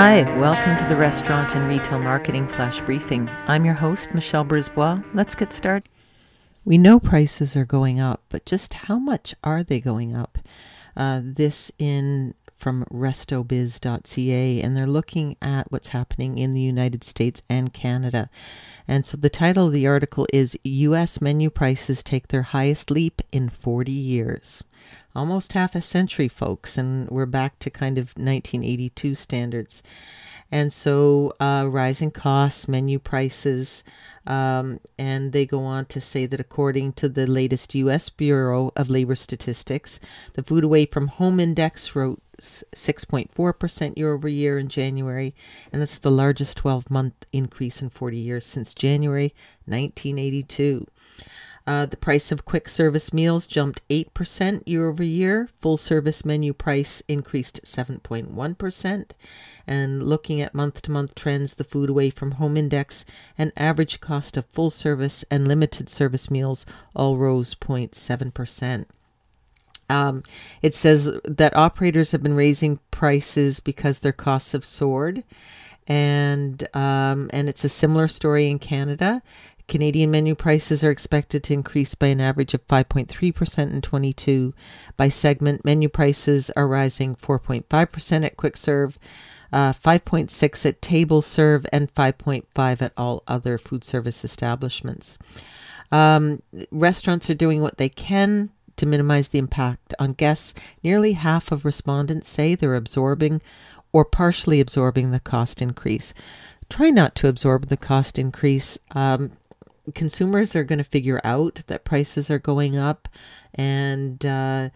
Hi, welcome to the Restaurant and Retail Marketing Flash Briefing. I'm your host, Michelle Brisbois. Let's get started. We know prices are going up, but just how much are they going up? Uh, this in from restobiz.ca, and they're looking at what's happening in the United States and Canada. And so the title of the article is U.S. Menu Prices Take Their Highest Leap in 40 Years almost half a century, folks, and we're back to kind of 1982 standards. And so, uh, rising costs, menu prices, um, and they go on to say that according to the latest U.S. Bureau of Labor Statistics, the food away from home index rose 6.4% year over year in January, and that's the largest 12 month increase in 40 years since January 1982. Uh, the price of quick service meals jumped 8% year over year. Full service menu price increased 7.1%. And looking at month to month trends, the food away from home index and average cost of full service and limited service meals all rose 0.7%. Um, it says that operators have been raising prices because their costs have soared and um, and it's a similar story in Canada. Canadian menu prices are expected to increase by an average of 5.3% in 22. By segment, menu prices are rising 4.5% at quick serve, uh, 5.6 at table serve, and 5.5 at all other food service establishments. Um, restaurants are doing what they can to minimize the impact on guests. Nearly half of respondents say they're absorbing or partially absorbing the cost increase. Try not to absorb the cost increase. Um, consumers are going to figure out that prices are going up and uh,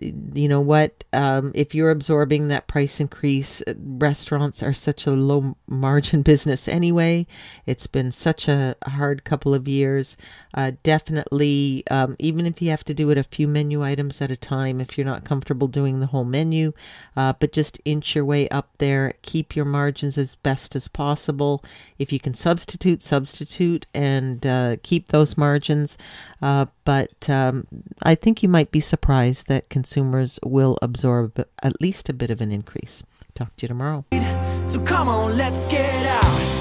you know what? Um, if you're absorbing that price increase, uh, restaurants are such a low margin business anyway. It's been such a hard couple of years. Uh, definitely, um, even if you have to do it a few menu items at a time, if you're not comfortable doing the whole menu, uh, but just inch your way up there. Keep your margins as best as possible. If you can substitute, substitute, and uh, keep those margins. Uh, but um, I think you might be surprised that consumers will absorb at least a bit of an increase. Talk to you tomorrow. So come on, let's get out.